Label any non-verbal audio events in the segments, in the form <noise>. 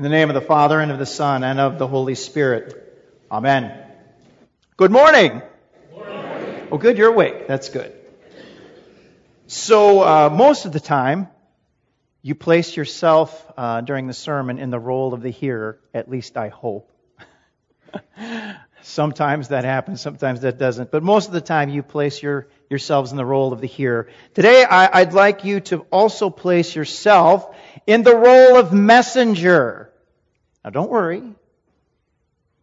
In the name of the Father, and of the Son, and of the Holy Spirit. Amen. Good morning. morning. Oh, good, you're awake. That's good. So, uh, most of the time, you place yourself uh, during the sermon in the role of the hearer, at least I hope. <laughs> sometimes that happens, sometimes that doesn't. But most of the time, you place your, yourselves in the role of the hearer. Today, I, I'd like you to also place yourself in the role of messenger. Now don't worry.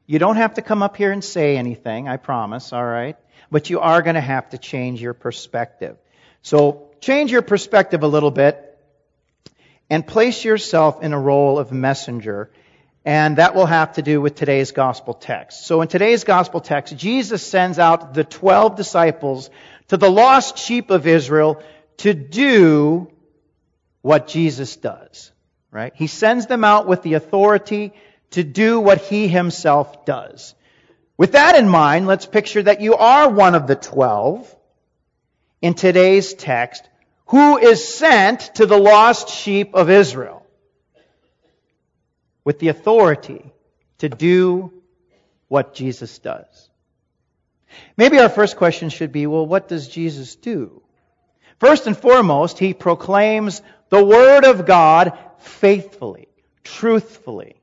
You don't have to come up here and say anything, I promise, all right? But you are going to have to change your perspective. So change your perspective a little bit and place yourself in a role of messenger. And that will have to do with today's gospel text. So in today's gospel text, Jesus sends out the 12 disciples to the lost sheep of Israel to do what Jesus does right? He sends them out with the authority to do what he himself does. With that in mind, let's picture that you are one of the twelve in today's text who is sent to the lost sheep of Israel with the authority to do what Jesus does. Maybe our first question should be, well, what does Jesus do? First and foremost, he proclaims the Word of God faithfully, truthfully.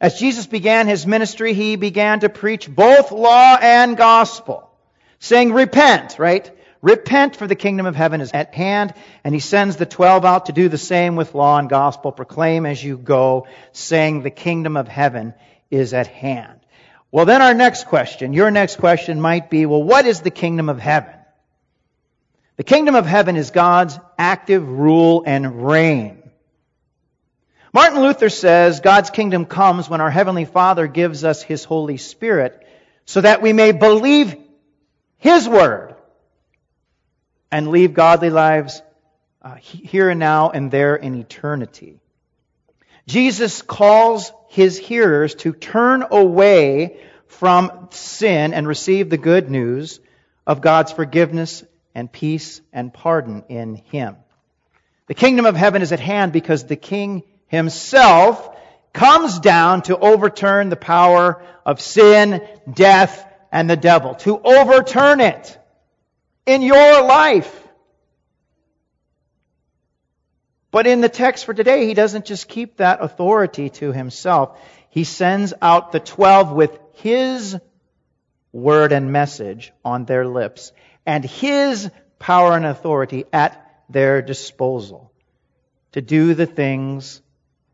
As Jesus began his ministry, he began to preach both law and gospel, saying, Repent, right? Repent, for the kingdom of heaven is at hand. And he sends the twelve out to do the same with law and gospel. Proclaim as you go, saying, The kingdom of heaven is at hand. Well, then our next question, your next question might be, well, what is the kingdom of heaven? The kingdom of heaven is God's active rule and reign. Martin Luther says God's kingdom comes when our Heavenly Father gives us His Holy Spirit so that we may believe His Word and leave godly lives uh, here and now and there in eternity. Jesus calls His hearers to turn away from sin and receive the good news of God's forgiveness and peace and pardon in Him. The kingdom of heaven is at hand because the King himself comes down to overturn the power of sin, death, and the devil. To overturn it in your life. But in the text for today, he doesn't just keep that authority to himself. He sends out the twelve with his word and message on their lips and his power and authority at their disposal to do the things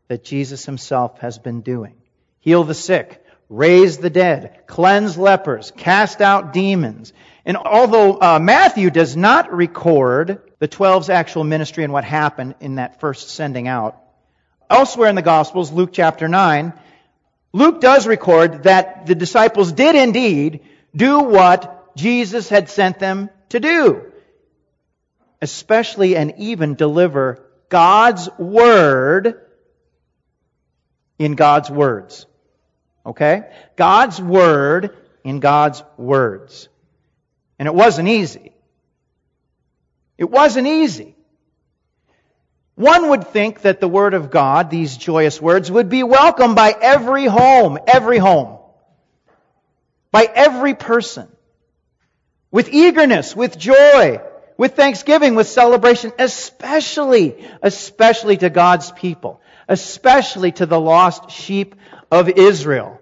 that Jesus himself has been doing. Heal the sick, raise the dead, cleanse lepers, cast out demons. And although uh, Matthew does not record the twelve's actual ministry and what happened in that first sending out, elsewhere in the Gospels, Luke chapter 9, Luke does record that the disciples did indeed do what Jesus had sent them to do. Especially and even deliver God's Word in God's words. Okay? God's Word in God's words. And it wasn't easy. It wasn't easy. One would think that the Word of God, these joyous words, would be welcomed by every home, every home, by every person with eagerness, with joy, with thanksgiving, with celebration, especially, especially to God's people, especially to the lost sheep of Israel.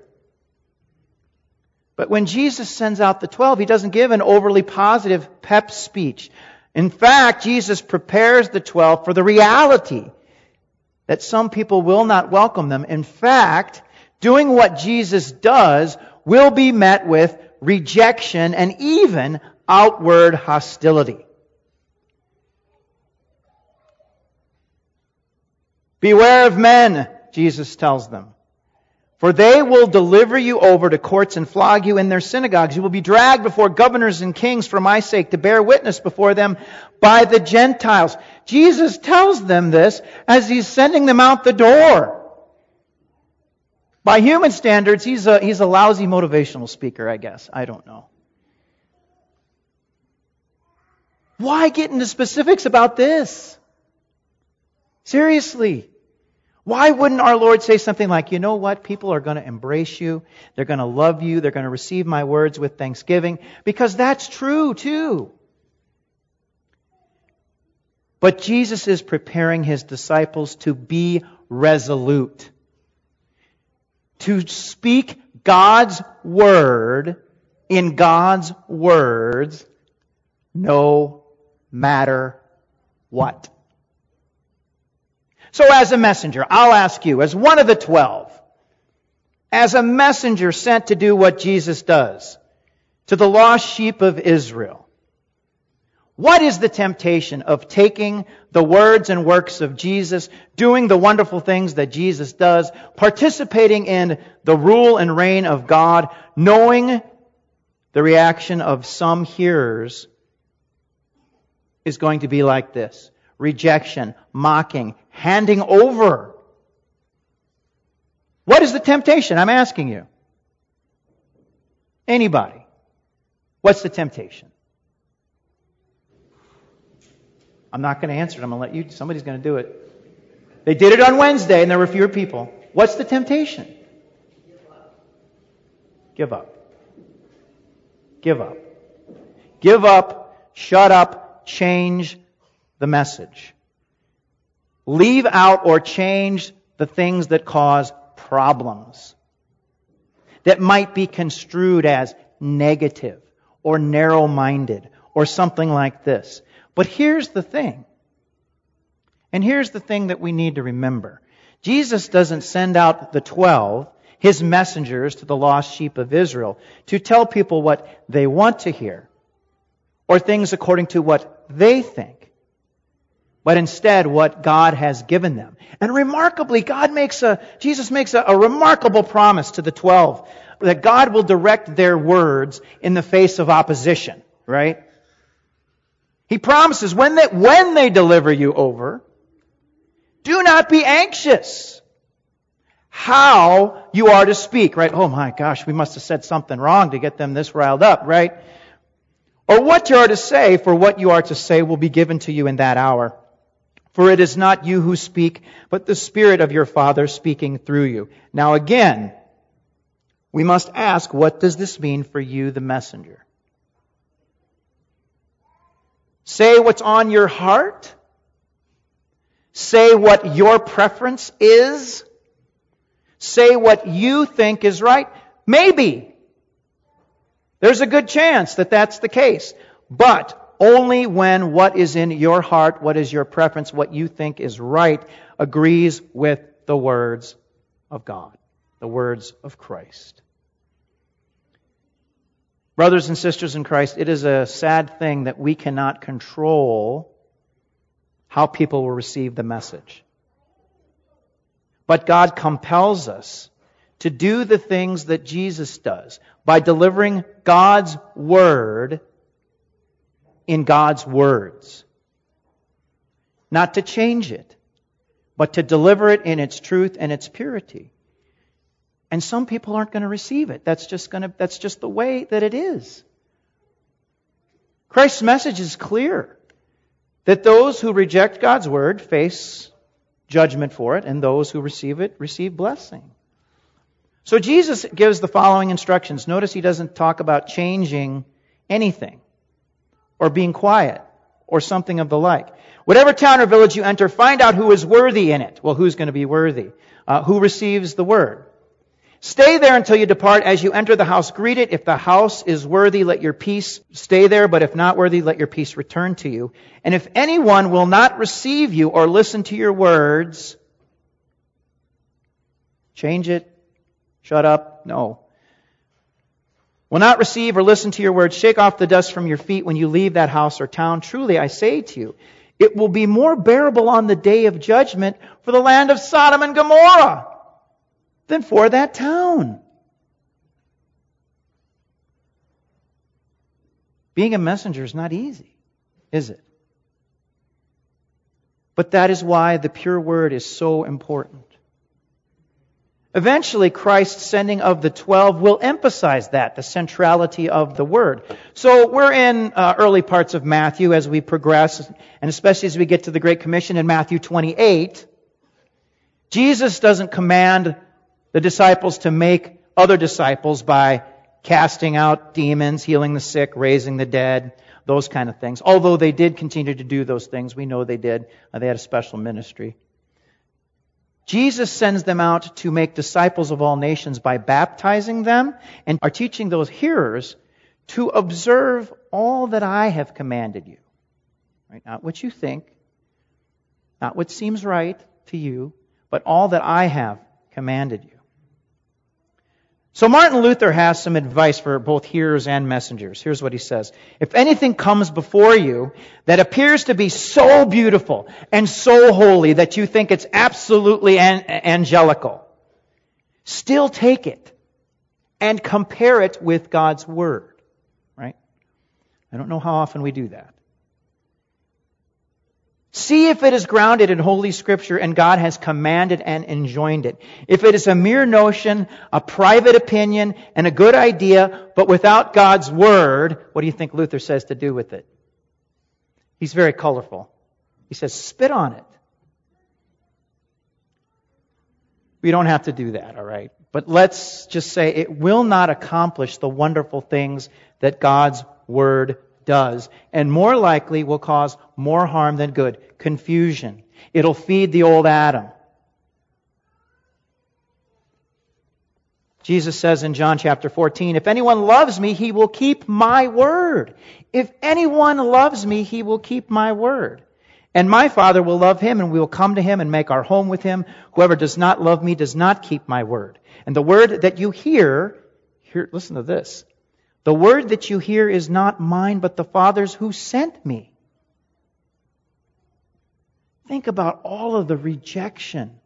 But when Jesus sends out the twelve, he doesn't give an overly positive pep speech. In fact, Jesus prepares the twelve for the reality that some people will not welcome them. In fact, doing what Jesus does will be met with rejection, and even outward hostility. Beware of men, Jesus tells them. For they will deliver you over to courts and flog you in their synagogues. You will be dragged before governors and kings for my sake to bear witness before them by the Gentiles. Jesus tells them this as he's sending them out the door. By human standards, he's a, he's a lousy motivational speaker, I guess. I don't know. Why get into specifics about this? Seriously. Why wouldn't our Lord say something like, you know what? People are going to embrace you. They're going to love you. They're going to receive my words with thanksgiving. Because that's true too. But Jesus is preparing his disciples to be resolute. To speak God's word in God's words no matter what. So as a messenger, I'll ask you, as one of the twelve, as a messenger sent to do what Jesus does to the lost sheep of Israel, what is the temptation of taking the words and works of Jesus, doing the wonderful things that Jesus does, participating in the rule and reign of God, knowing the reaction of some hearers is going to be like this. Rejection, mocking, handing over. What is the temptation? I'm asking you. Anybody. What's the temptation? I'm not going to answer it. I'm going to let you, somebody's going to do it. They did it on Wednesday and there were fewer people. What's the temptation? Give up. Give up. Give up, shut up, change the message. Leave out or change the things that cause problems. That might be construed as negative or narrow minded or something like this. But here's the thing. And here's the thing that we need to remember. Jesus doesn't send out the twelve, his messengers to the lost sheep of Israel, to tell people what they want to hear, or things according to what they think, but instead what God has given them. And remarkably, God makes a, Jesus makes a, a remarkable promise to the twelve that God will direct their words in the face of opposition, right? He promises when they, when they deliver you over, do not be anxious how you are to speak, right? Oh my gosh, we must have said something wrong to get them this riled up, right? Or what you are to say, for what you are to say will be given to you in that hour. For it is not you who speak, but the Spirit of your Father speaking through you. Now again, we must ask, what does this mean for you, the messenger? Say what's on your heart. Say what your preference is. Say what you think is right. Maybe. There's a good chance that that's the case. But only when what is in your heart, what is your preference, what you think is right, agrees with the words of God, the words of Christ. Brothers and sisters in Christ, it is a sad thing that we cannot control how people will receive the message. But God compels us to do the things that Jesus does by delivering God's word in God's words. Not to change it, but to deliver it in its truth and its purity. And some people aren't going to receive it. That's just going to, that's just the way that it is. Christ's message is clear that those who reject God's word face judgment for it, and those who receive it receive blessing. So Jesus gives the following instructions. Notice he doesn't talk about changing anything or being quiet or something of the like. Whatever town or village you enter, find out who is worthy in it. Well, who's going to be worthy? Uh, who receives the word? Stay there until you depart. As you enter the house, greet it. If the house is worthy, let your peace stay there, but if not worthy, let your peace return to you. And if anyone will not receive you or listen to your words, change it, shut up, no. Will not receive or listen to your words, shake off the dust from your feet when you leave that house or town. Truly, I say to you, it will be more bearable on the day of judgment for the land of Sodom and Gomorrah than for that town. Being a messenger is not easy, is it? But that is why the pure word is so important. Eventually, Christ's sending of the twelve will emphasize that, the centrality of the word. So we're in uh, early parts of Matthew as we progress, and especially as we get to the Great Commission in Matthew 28. Jesus doesn't command the disciples to make other disciples by casting out demons, healing the sick, raising the dead, those kind of things. Although they did continue to do those things, we know they did. Uh, they had a special ministry. Jesus sends them out to make disciples of all nations by baptizing them and are teaching those hearers to observe all that I have commanded you. Right? Not what you think, not what seems right to you, but all that I have commanded you. So Martin Luther has some advice for both hearers and messengers. Here's what he says. If anything comes before you that appears to be so beautiful and so holy that you think it's absolutely an- angelical, still take it and compare it with God's Word. Right? I don't know how often we do that. See if it is grounded in Holy Scripture and God has commanded and enjoined it. If it is a mere notion, a private opinion, and a good idea, but without God's Word, what do you think Luther says to do with it? He's very colorful. He says, spit on it. We don't have to do that, alright? But let's just say it will not accomplish the wonderful things that God's Word does, and more likely will cause more harm than good. Confusion. It'll feed the old Adam. Jesus says in John chapter 14, if anyone loves me, he will keep my word. If anyone loves me, he will keep my word. And my Father will love him, and we will come to him and make our home with him. Whoever does not love me does not keep my word. And the word that you hear, here, listen to this. The word that you hear is not mine, but the Father's who sent me. Think about all of the rejection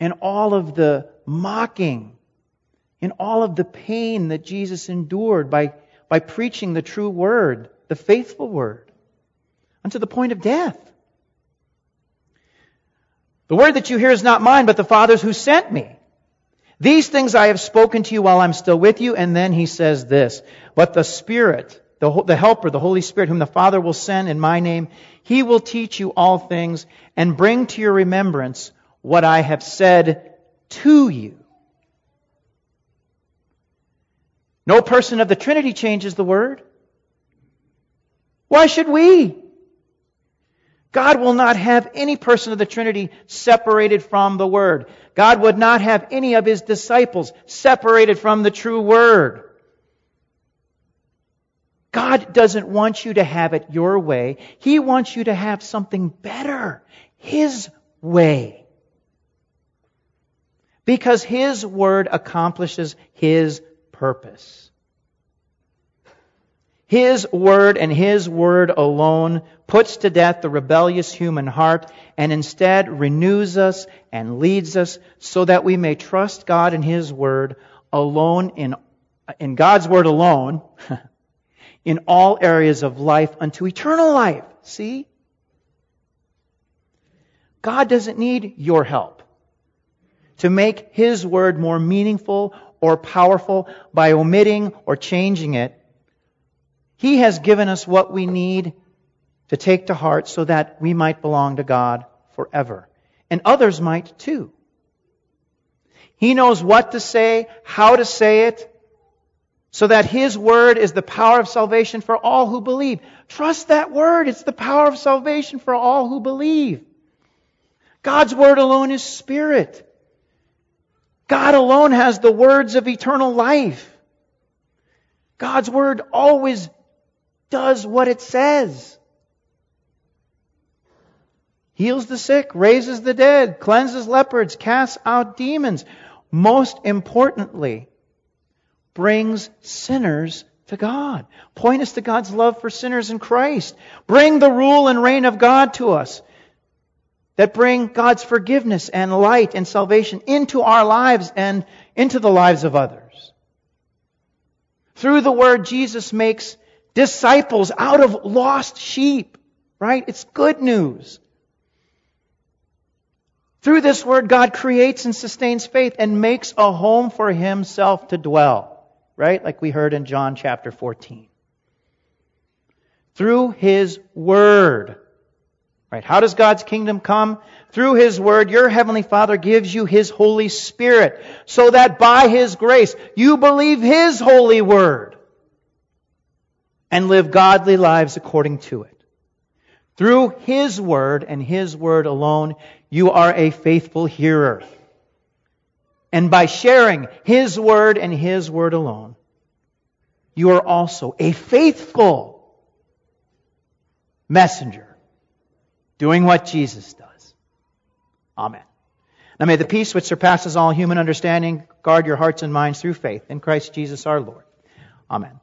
and all of the mocking and all of the pain that Jesus endured by, by preaching the true word, the faithful word, unto the point of death. The word that you hear is not mine, but the Father's who sent me. These things I have spoken to you while I'm still with you. And then he says this, but the Spirit, the, the Helper, the Holy Spirit, whom the Father will send in my name, he will teach you all things and bring to your remembrance what I have said to you. No person of the Trinity changes the word. Why should we? God will not have any person of the Trinity separated from the Word. God would not have any of His disciples separated from the true Word. God doesn't want you to have it your way. He wants you to have something better. His way. Because His Word accomplishes His purpose. His word and His word alone puts to death the rebellious human heart and instead renews us and leads us so that we may trust God and His word alone in, in God's word alone <laughs> in all areas of life unto eternal life. See? God doesn't need your help to make His word more meaningful or powerful by omitting or changing it he has given us what we need to take to heart so that we might belong to God forever. And others might too. He knows what to say, how to say it, so that His Word is the power of salvation for all who believe. Trust that Word. It's the power of salvation for all who believe. God's Word alone is Spirit. God alone has the words of eternal life. God's Word always does what it says. Heals the sick, raises the dead, cleanses leopards, casts out demons. Most importantly, brings sinners to God. Point us to God's love for sinners in Christ. Bring the rule and reign of God to us that bring God's forgiveness and light and salvation into our lives and into the lives of others. Through the Word, Jesus makes disciples out of lost sheep, right? It's good news. Through this word, God creates and sustains faith and makes a home for himself to dwell, right? Like we heard in John chapter 14. Through his word, Right? How does God's kingdom come? Through His Word, your Heavenly Father gives you His Holy Spirit so that by His grace you believe His holy Word and live godly lives according to it. Through His Word and His Word alone, you are a faithful hearer. And by sharing His Word and His Word alone, you are also a faithful messenger doing what Jesus does. Amen. Now may the peace which surpasses all human understanding guard your hearts and minds through faith in Christ Jesus our Lord. Amen.